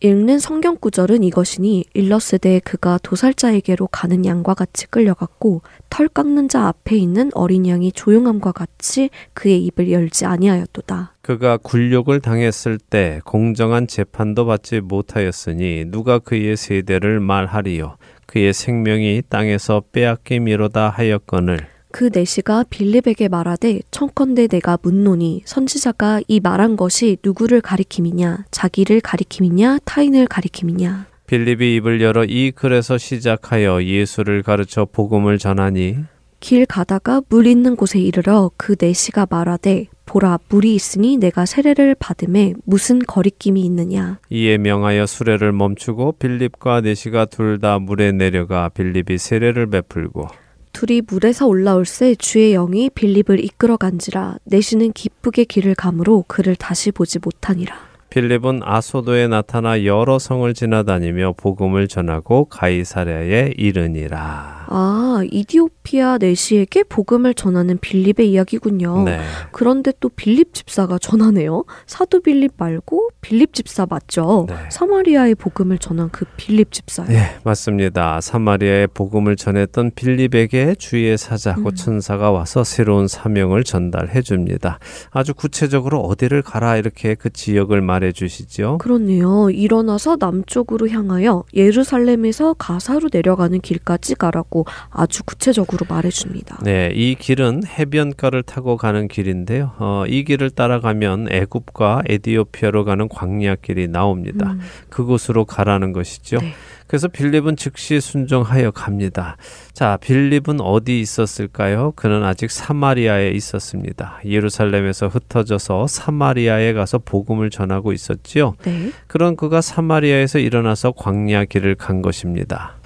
읽는 성경 구절은 이것이니 일렀으되 그가 도살자에게로 가는 양과 같이 끌려갔고 털 깎는 자 앞에 있는 어린 양이 조용함과 같이 그의 입을 열지 아니하였도다. 그가 굴욕을 당했을 때 공정한 재판도 받지 못하였으니 누가 그의 세대를 말하리요 그의 생명이 땅에서 빼앗김이로다 하였거늘 그 내시가 빌립에게 말하되 청컨대 내가 묻노니 선지자가 이 말한 것이 누구를 가리킴이냐? 자기를 가리킴이냐? 타인을 가리킴이냐? 빌립이 입을 열어 이 글에서 시작하여 예수를 가르쳐 복음을 전하니 길 가다가 물 있는 곳에 이르러 그 내시가 말하되 보라 물이 있으니 내가 세례를 받음에 무슨 거리낌이 있느냐? 이에 명하여 수레를 멈추고 빌립과 내시가 둘 다 물에 내려가 빌립이 세례를 베풀고 둘이 물에서 올라올새 주의 영이 빌립을 이끌어 간지라 내시는 기쁘게 길을 가므로 그를 다시 보지 못하니라 빌립은 아소도에 나타나 여러 성을 지나다니며 복음을 전하고 가이사랴에 이르니라. 아 이디오피아 내시에게 복음을 전하는 빌립의 이야기군요 네. 그런데 또 빌립 집사가 전하네요. 사도 빌립 말고 빌립 집사 맞죠? 네. 사마리아의 복음을 전한 그 빌립 집사요. 네, 맞습니다. 사마리아의 복음을 전했던 빌립에게 주의 사자 곧 음. 천사가 와서 새로운 사명을 전달해 줍니다. 아주 구체적으로 어디를 가라 이렇게 그 지역을 말해 주시죠. 그렇네요. 일어나서 남쪽으로 향하여 예루살렘에서 가사로 내려가는 길까지 가라고 아주 구체적으로 말해줍니다. 네, 이 길은 해변가를 타고 가는 길인데요. 어, 이 길을 따라가면 애굽과 에디오피아로 가는 광야길이 나옵니다. 음, 그곳으로 가라는 것이죠. 네. 그래서 빌립은 즉시 순종하여 갑니다. 자, 빌립은 어디 있었을까요? 그는 아직 사마리아에 있었습니다. 예루살렘에서 흩어져서 사마리아에 가서 복음을 전하고 있었지요. 네. 그런 그가 사마리아에서 일어나서 광야 길을 간 것입니다.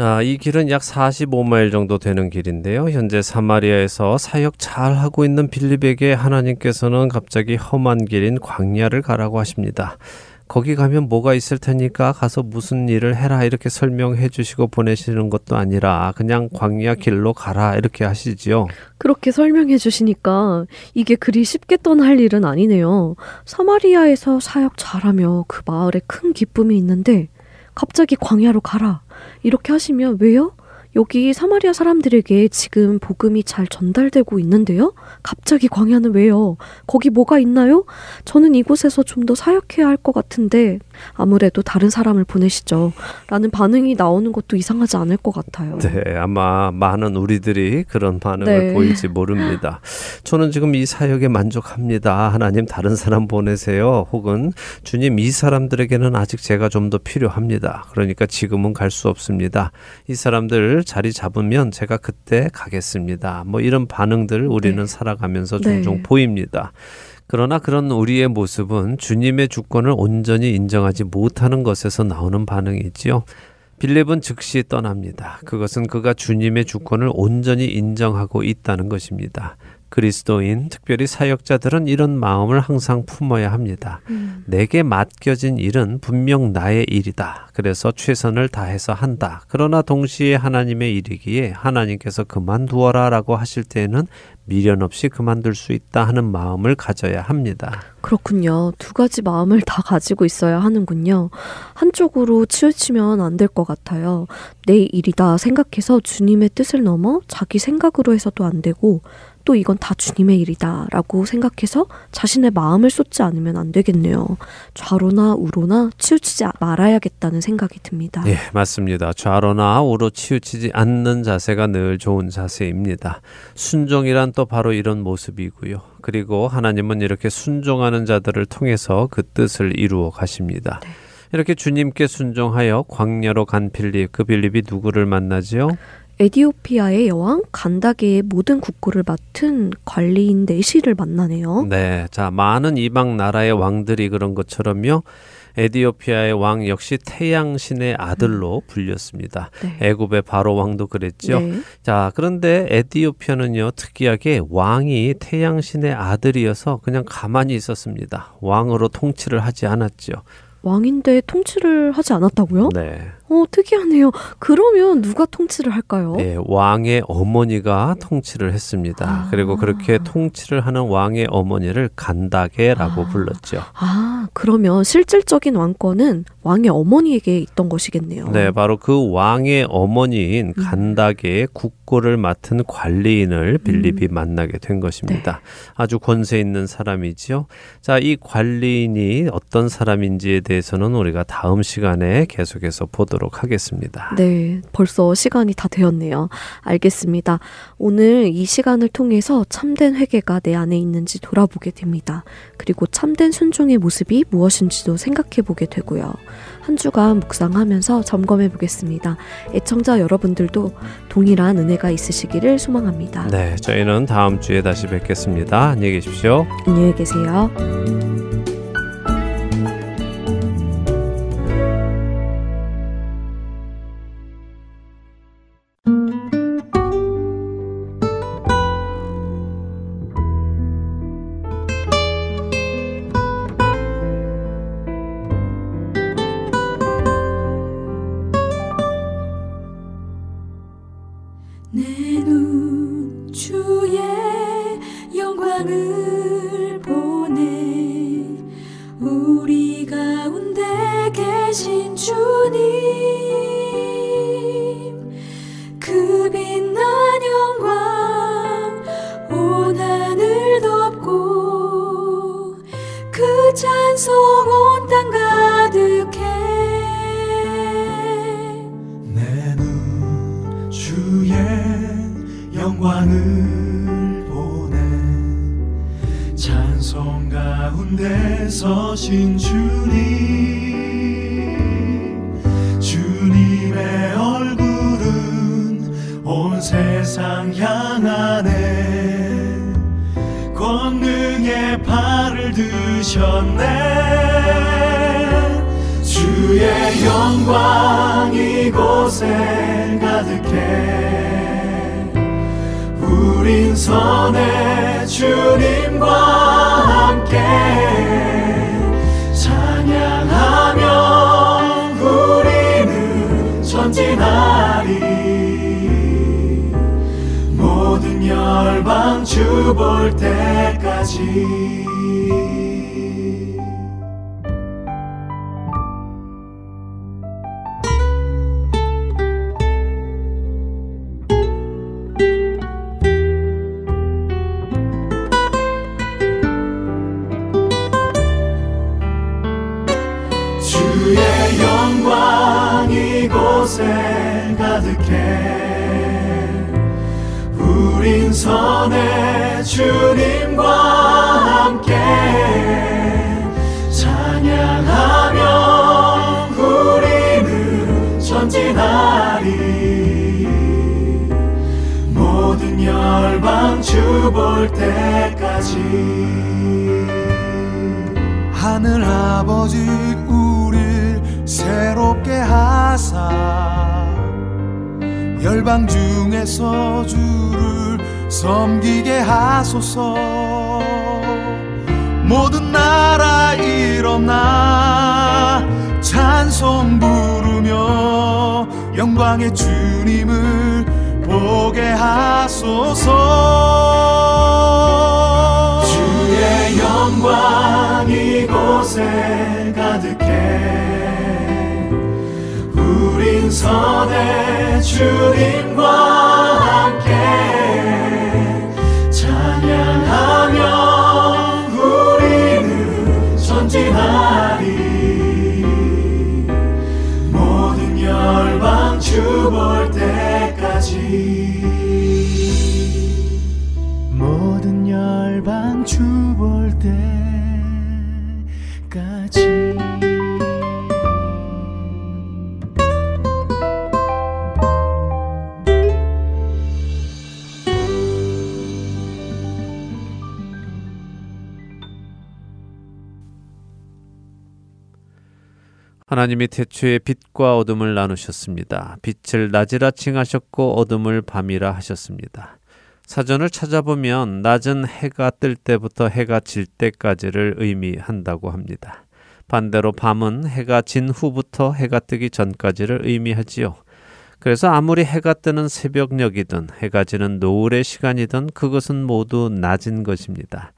자, 이 길은 약 45마일 정도 되는 길인데요. 현재 사마리아에서 사역 잘 하고 있는 빌립에게 하나님께서는 갑자기 험한 길인 광야를 가라고 하십니다. 거기 가면 뭐가 있을 테니까 가서 무슨 일을 해라 이렇게 설명해 주시고 보내시는 것도 아니라 그냥 광야 길로 가라 이렇게 하시지요. 그렇게 설명해 주시니까 이게 그리 쉽게 떠날 일은 아니네요. 사마리아에서 사역 잘하며 그 마을에 큰 기쁨이 있는데 갑자기 광야로 가라. 이렇게 하시면 왜요? 여기 사마리아 사람들에게 지금 복음이 잘 전달되고 있는데요? 갑자기 광야는 왜요? 거기 뭐가 있나요? 저는 이곳에서 좀 더 사역해야 할 것 같은데 아무래도 다른 사람을 보내시죠. 라는 반응이 나오는 것도 이상하지 않을 것 같아요. 네, 아마 많은 우리들이 그런 반응을 네. 보일지 모릅니다. 저는 지금 이 사역에 만족합니다. 하나님 다른 사람 보내세요. 혹은 주님 이 사람들에게는 아직 제가 좀 더 필요합니다. 그러니까 지금은 갈 수 없습니다. 이 사람들 자리 잡으면 제가 그때 가겠습니다. 뭐 이런 반응들 우리는 네. 살아가면서 네. 종종 보입니다. 그러나 그런 우리의 모습은 주님의 주권을 온전히 인정하지 못하는 것에서 나오는 반응이지요. 빌립은 즉시 떠납니다. 그것은 그가 주님의 주권을 온전히 인정하고 있다는 것입니다. 그리스도인, 특별히 사역자들은 이런 마음을 항상 품어야 합니다. 음, 내게 맡겨진 일은 분명 나의 일이다. 그래서 최선을 다해서 한다. 그러나 동시에 하나님의 일이기에 하나님께서 그만두어라 라고 하실 때에는 미련 없이 그만둘 수 있다 하는 마음을 가져야 합니다. 그렇군요. 두 가지 마음을 다 가지고 있어야 하는군요. 한쪽으로 치우치면 안 될 것 같아요. 내 일이다 생각해서 주님의 뜻을 넘어 자기 생각으로 해서도 안 되고 또 이건 다 주님의 일이다 라고 생각해서 자신의 마음을 쏟지 않으면 안 되겠네요. 좌로나 우로나 치우치지 말아야겠다는 생각이 듭니다. 예, 맞습니다. 좌로나 우로 치우치지 않는 자세가 늘 좋은 자세입니다. 순종이란 또 바로 이런 모습이고요. 그리고 하나님은 이렇게 순종하는 자들을 통해서 그 뜻을 이루어 가십니다. 이렇게 주님께 순종하여 광야로 간 빌립, 그 빌립이 누구를 만나지요? 에디오피아의 여왕 간다게의 모든 국고를 맡은 관리인 네시를 만나네요. 네, 자 많은 이방 나라의 왕들이 그런 것처럼요. 에디오피아의 왕 역시 태양 신의 아들로 불렸습니다. 네. 애굽의 바로 왕도 그랬죠. 네. 자, 그런데 에디오피아는요, 특이하게 왕이 태양 신의 아들이어서 그냥 가만히 있었습니다. 왕으로 통치를 하지 않았죠. 왕인데 통치를 하지 않았다고요? 네. 어, 특이하네요. 그러면 누가 통치를 할까요? 네, 왕의 어머니가 통치를 했습니다. 아. 그리고 그렇게 통치를 하는 왕의 어머니를 간다게라고 아. 불렀죠. 아, 그러면 실질적인 왕권은 왕의 어머니에게 있던 것이겠네요. 네, 바로 그 왕의 어머니인 음. 간다게의 국고를 맡은 관리인을 빌립이 만나게 된 것입니다. 아주 권세 있는 사람이지요. 자, 이 관리인이 어떤 사람인지에 대해서는 우리가 다음 시간에 계속해서 보도록 하겠습니다. 네, 벌써 시간이 다 되었네요. 알겠습니다. 오늘 이 시간을 통해서 참된 회개가 내 안에 있는지 돌아보게 됩니다. 그리고 참된 순종의 모습이 무엇인지도 생각해 보게 되고요. 한 주간 묵상하면서 점검해 보겠습니다. 애청자 여러분들도 동일한 은혜가 있으시기를 소망합니다. 네, 저희는 다음 주에 다시 뵙겠습니다. 안녕히 계십시오. 안녕히 계세요. 영광을 보네 찬송 가운데 서신 주님 주님의 얼굴은 온 세상 향하네. 권능의 팔을 드셨네. 주의 영광 이곳에 선의 주님과 함께 찬양하며 우리는 전진하리. 모든 열방 주 볼 때까지 열방 중에서 주를 섬기게 하소서. 모든 나라 일어나 찬송 부르며 영광의 주님을 보게 하소서. 주의 영광 이곳에 가득해. 우린 선의 주님과 하나님이 태초에 빛과 어둠을 나누셨습니다. 빛을 낮이라 칭하셨고 어둠을 밤이라 하셨습니다. 사전을 찾아보면 낮은 해가 뜰 때부터 해가 질 때까지를 의미한다고 합니다. 반대로 밤은 해가 진 후부터 해가 뜨기 전까지를 의미하지요. 그래서 아무리 해가 뜨는 새벽녘이든 해가 지는 노을의 시간이든 그것은 모두 낮인 것입니다.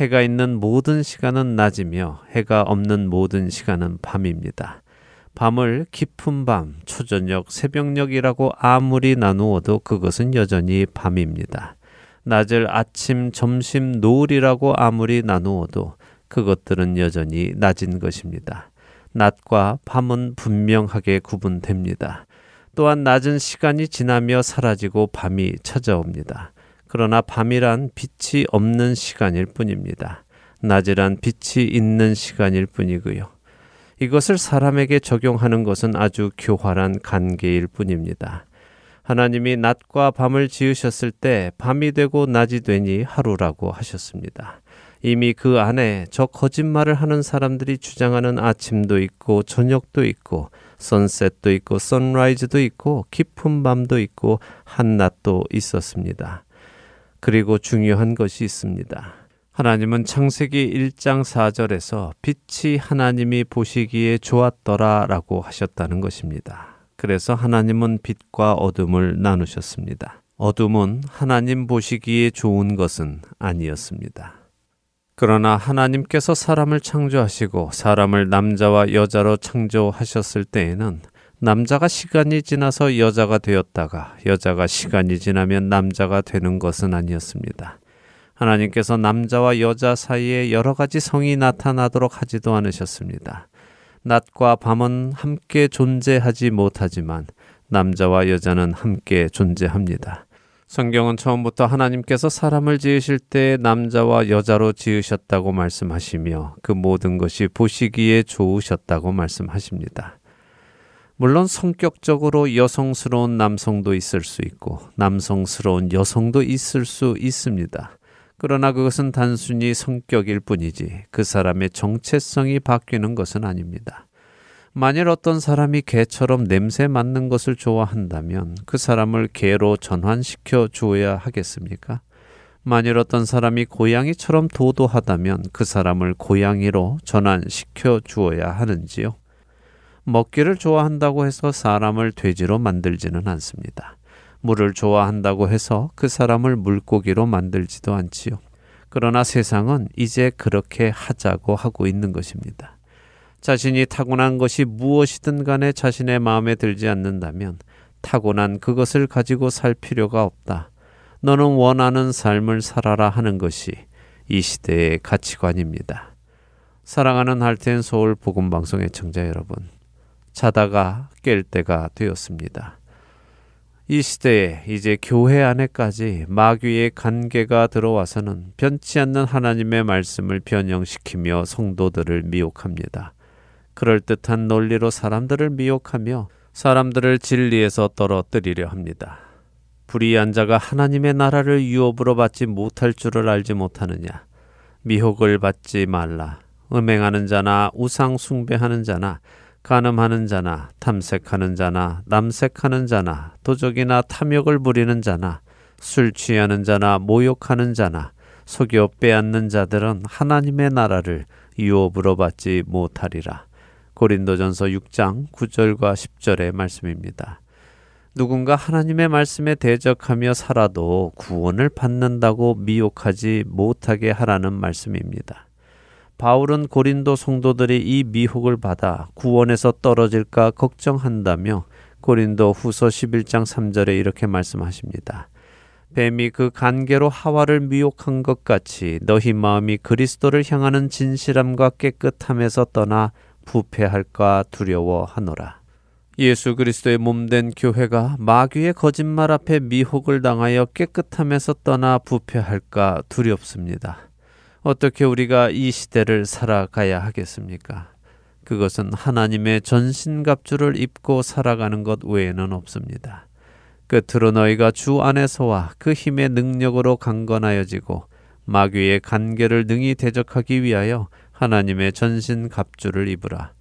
해가 있는 모든 시간은 낮이며 해가 없는 모든 시간은 밤입니다. 밤을 깊은 밤, 초저녁, 새벽녘이라고 아무리 나누어도 그것은 여전히 밤입니다. 낮을 아침, 점심, 노을이라고 아무리 나누어도 그것들은 여전히 낮인 것입니다. 낮과 밤은 분명하게 구분됩니다. 또한 낮은 시간이 지나며 사라지고 밤이 찾아옵니다. 그러나 밤이란 빛이 없는 시간일 뿐입니다. 낮이란 빛이 있는 시간일 뿐이고요. 이것을 사람에게 적용하는 것은 아주 교활한 관계일 뿐입니다. 하나님이 낮과 밤을 지으셨을 때 밤이 되고 낮이 되니 하루라고 하셨습니다. 이미 그 안에 저 거짓말을 하는 사람들이 주장하는 아침도 있고 저녁도 있고 선셋도 있고 선라이즈도 있고 깊은 밤도 있고 한낮도 있었습니다. 그리고 중요한 것이 있습니다. 하나님은 창세기 1장 4절에서 빛이 하나님이 보시기에 좋았더라 라고 하셨다는 것입니다. 그래서 하나님은 빛과 어둠을 나누셨습니다. 어둠은 하나님 보시기에 좋은 것은 아니었습니다. 그러나 하나님께서 사람을 창조하시고 사람을 남자와 여자로 창조하셨을 때에는 남자가 시간이 지나서 여자가 되었다가 여자가 시간이 지나면 남자가 되는 것은 아니었습니다. 하나님께서 남자와 여자 사이에 여러 가지 성이 나타나도록 하지도 않으셨습니다. 낮과 밤은 함께 존재하지 못하지만 남자와 여자는 함께 존재합니다. 성경은 처음부터 하나님께서 사람을 지으실 때 남자와 여자로 지으셨다고 말씀하시며 그 모든 것이 보시기에 좋으셨다고 말씀하십니다. 물론 성격적으로 여성스러운 남성도 있을 수 있고 남성스러운 여성도 있을 수 있습니다. 그러나 그것은 단순히 성격일 뿐이지 그 사람의 정체성이 바뀌는 것은 아닙니다. 만일 어떤 사람이 개처럼 냄새 맡는 것을 좋아한다면 그 사람을 개로 전환시켜 주어야 하겠습니까? 만일 어떤 사람이 고양이처럼 도도하다면 그 사람을 고양이로 전환시켜 주어야 하는지요? 먹기를 좋아한다고 해서 사람을 돼지로 만들지는 않습니다. 물을 좋아한다고 해서 그 사람을 물고기로 만들지도 않지요. 그러나 세상은 이제 그렇게 하자고 하고 있는 것입니다. 자신이 타고난 것이 무엇이든 간에 자신의 마음에 들지 않는다면 타고난 그것을 가지고 살 필요가 없다. 너는 원하는 삶을 살아라 하는 것이 이 시대의 가치관입니다. 사랑하는 할텐 서울 복음 방송의 청자 여러분, 자다가 깰 때가 되었습니다. 이 시대에 이제 교회 안에까지 마귀의 관계가 들어와서는 변치 않는 하나님의 말씀을 변형시키며 성도들을 미혹합니다. 그럴듯한 논리로 사람들을 미혹하며 사람들을 진리에서 떨어뜨리려 합니다. 불의한 자가 하나님의 나라를 유업으로 받지 못할 줄을 알지 못하느냐. 미혹을 받지 말라. 음행하는 자나 우상 숭배하는 자나 간음하는 자나 탐색하는 자나 남색하는 자나 도적이나 탐욕을 부리는 자나 술 취하는 자나 모욕하는 자나 속여 빼앗는 자들은 하나님의 나라를 유업으로 받지 못하리라. 고린도전서 6장 9절과 10절의 말씀입니다. 누군가 하나님의 말씀에 대적하며 살아도 구원을 받는다고 미혹하지 못하게 하라는 말씀입니다. 바울은 고린도 성도들이 이 미혹을 받아 구원에서 떨어질까 걱정한다며 고린도 후서 11장 3절에 이렇게 말씀하십니다. 뱀이 그 간계로 하와를 미혹한 것 같이 너희 마음이 그리스도를 향하는 진실함과 깨끗함에서 떠나 부패할까 두려워하노라. 예수 그리스도의 몸된 교회가 마귀의 거짓말 앞에 미혹을 당하여 깨끗함에서 떠나 부패할까 두렵습니다. 어떻게 우리가 이 시대를 살아가야 하겠습니까? 그것은 하나님의 전신갑주를 입고 살아가는 것 외에는 없습니다. 끝으로 너희가 주 안에서와 그 힘의 능력으로 강건하여지고 마귀의 간계를 능히 대적하기 위하여 하나님의 전신 갑주를 입으라.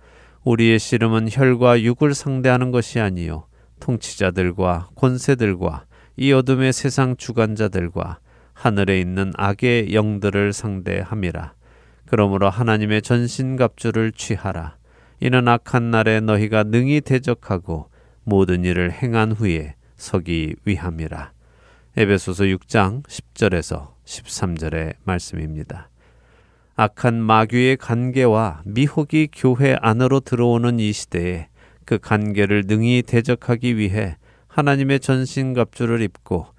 우리의 씨름은 혈과 육을 상대하는 것이 아니요 통치자들과 권세들과 이 어둠의 세상 주관자들과 하늘에 있는 악의 영들을 상대함이라. 그러므로 하나님의 전신갑주를 취하라. 이는 악한 날에 너희가 능히 대적하고 모든 일을 행한 후에 서기 위함이라. 에베소서 6장 10절에서 13절의 말씀입니다. 악한 마귀의 관계와 미혹이 교회 안으로 들어오는 이 시대에 그 관계를 능히 대적하기 위해 하나님의 전신갑주를 입고